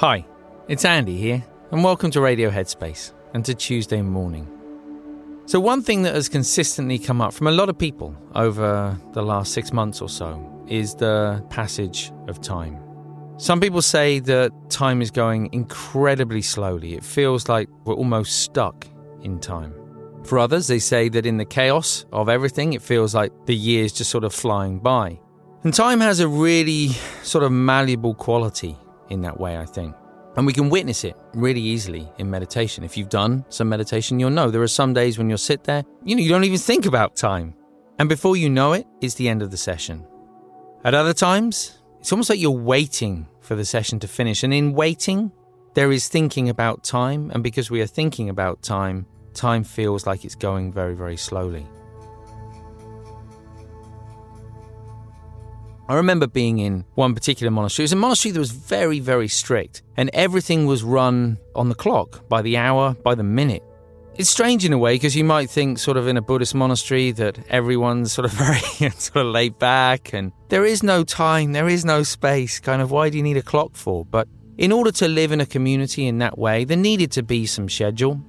Hi, it's Andy here, and welcome to Radio Headspace and to Tuesday morning. So, one thing that has consistently come up from a lot of people over the last six months or so is the passage of time. Some people say that time is going incredibly slowly. It feels like we're almost stuck in time. For others, they say that in the chaos of everything, it feels like the years just sort of flying by. And time has a really sort of malleable quality in that way, I think. And we can witness it really easily in meditation. If you've done some meditation, you'll know there are some days when you'll sit there, you know, you don't even think about time. And before you know it, it's the end of the session. At other times, it's almost like you're waiting for the session to finish. And in waiting, there is thinking about time. And because we are thinking about time, time feels like it's going very, very slowly. I remember being in one particular monastery. It was a monastery that was very, very strict, and everything was run on the clock, by the hour, by the minute. It's strange in a way because you might think, sort of, in a Buddhist monastery that everyone's sort of very sort of laid back and there is no time, there is no space. Kind of, why do you need a clock for? But in order to live in a community in that way, there needed to be some schedule.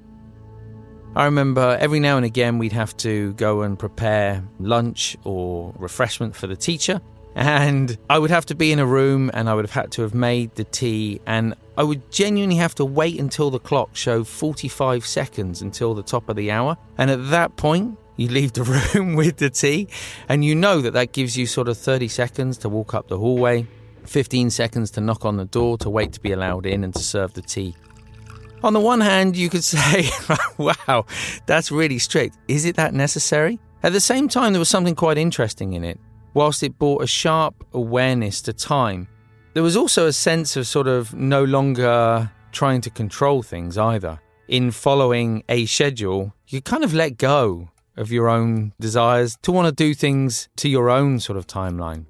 I remember every now and again we'd have to go and prepare lunch or refreshment for the teacher. And I would have to be in a room and I would have had to have made the tea. And I would genuinely have to wait until the clock showed 45 seconds until the top of the hour. And at that point, you leave the room with the tea. And you know that that gives you sort of 30 seconds to walk up the hallway, 15 seconds to knock on the door, to wait to be allowed in and to serve the tea. On the one hand, you could say, wow, that's really strict. Is it that necessary? At the same time, there was something quite interesting in it whilst it brought a sharp awareness to time, there was also a sense of sort of no longer trying to control things either. In following a schedule, you kind of let go of your own desires to want to do things to your own sort of timeline.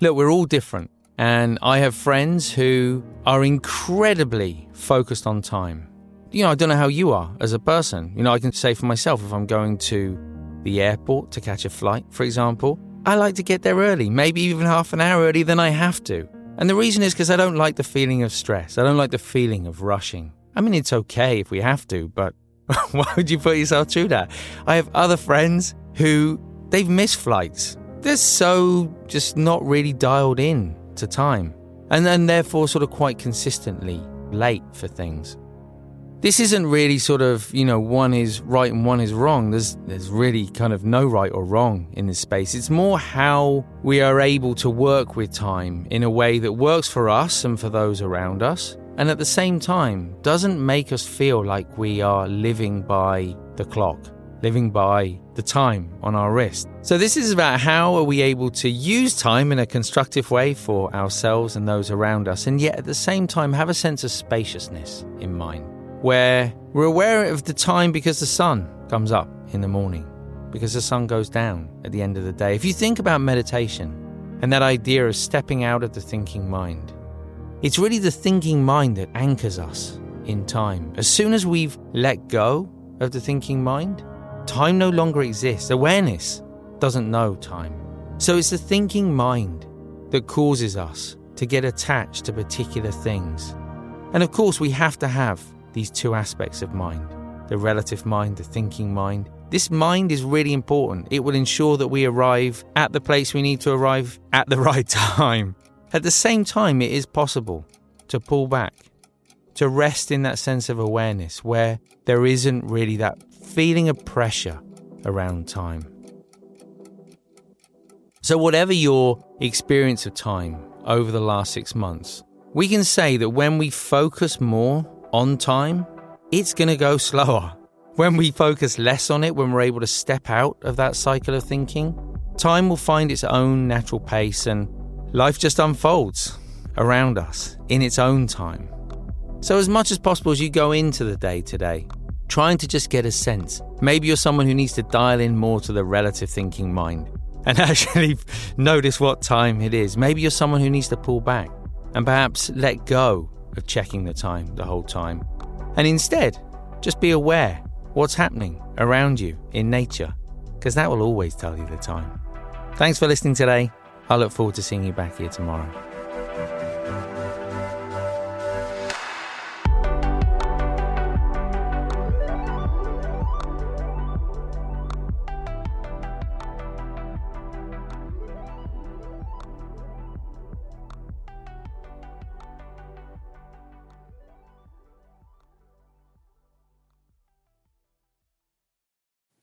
Look, we're all different, and I have friends who are incredibly focused on time. You know, I don't know how you are as a person. You know, I can say for myself if I'm going to the airport to catch a flight, for example, I like to get there early, maybe even half an hour earlier than I have to. And the reason is because I don't like the feeling of stress. I don't like the feeling of rushing. I mean, it's okay if we have to, but why would you put yourself through that? I have other friends who they've missed flights. They're so just not really dialed in to time, and then therefore sort of quite consistently late for things. This isn't really sort of, you know, one is right and one is wrong. There's there's really kind of no right or wrong in this space. It's more how we are able to work with time in a way that works for us and for those around us, and at the same time doesn't make us feel like we are living by the clock, living by the time on our wrist. So this is about how are we able to use time in a constructive way for ourselves and those around us and yet at the same time have a sense of spaciousness in mind where we're aware of the time because the sun comes up in the morning, because the sun goes down at the end of the day. If you think about meditation and that idea of stepping out of the thinking mind, it's really the thinking mind that anchors us in time. As soon as we've let go of the thinking mind, time no longer exists. Awareness doesn't know time. So it's the thinking mind that causes us to get attached to particular things. And of course, we have to have these two aspects of mind the relative mind, the thinking mind. This mind is really important. It will ensure that we arrive at the place we need to arrive at the right time. At the same time, it is possible to pull back, to rest in that sense of awareness where there isn't really that feeling of pressure around time. So, whatever your experience of time over the last six months, we can say that when we focus more on time, it's going to go slower. When we focus less on it, when we're able to step out of that cycle of thinking, time will find its own natural pace and life just unfolds around us in its own time. So, as much as possible as you go into the day today, trying to just get a sense. Maybe you're someone who needs to dial in more to the relative thinking mind and actually notice what time it is. Maybe you're someone who needs to pull back and perhaps let go of checking the time the whole time. And instead, just be aware what's happening around you in nature, because that will always tell you the time. Thanks for listening today. I look forward to seeing you back here tomorrow.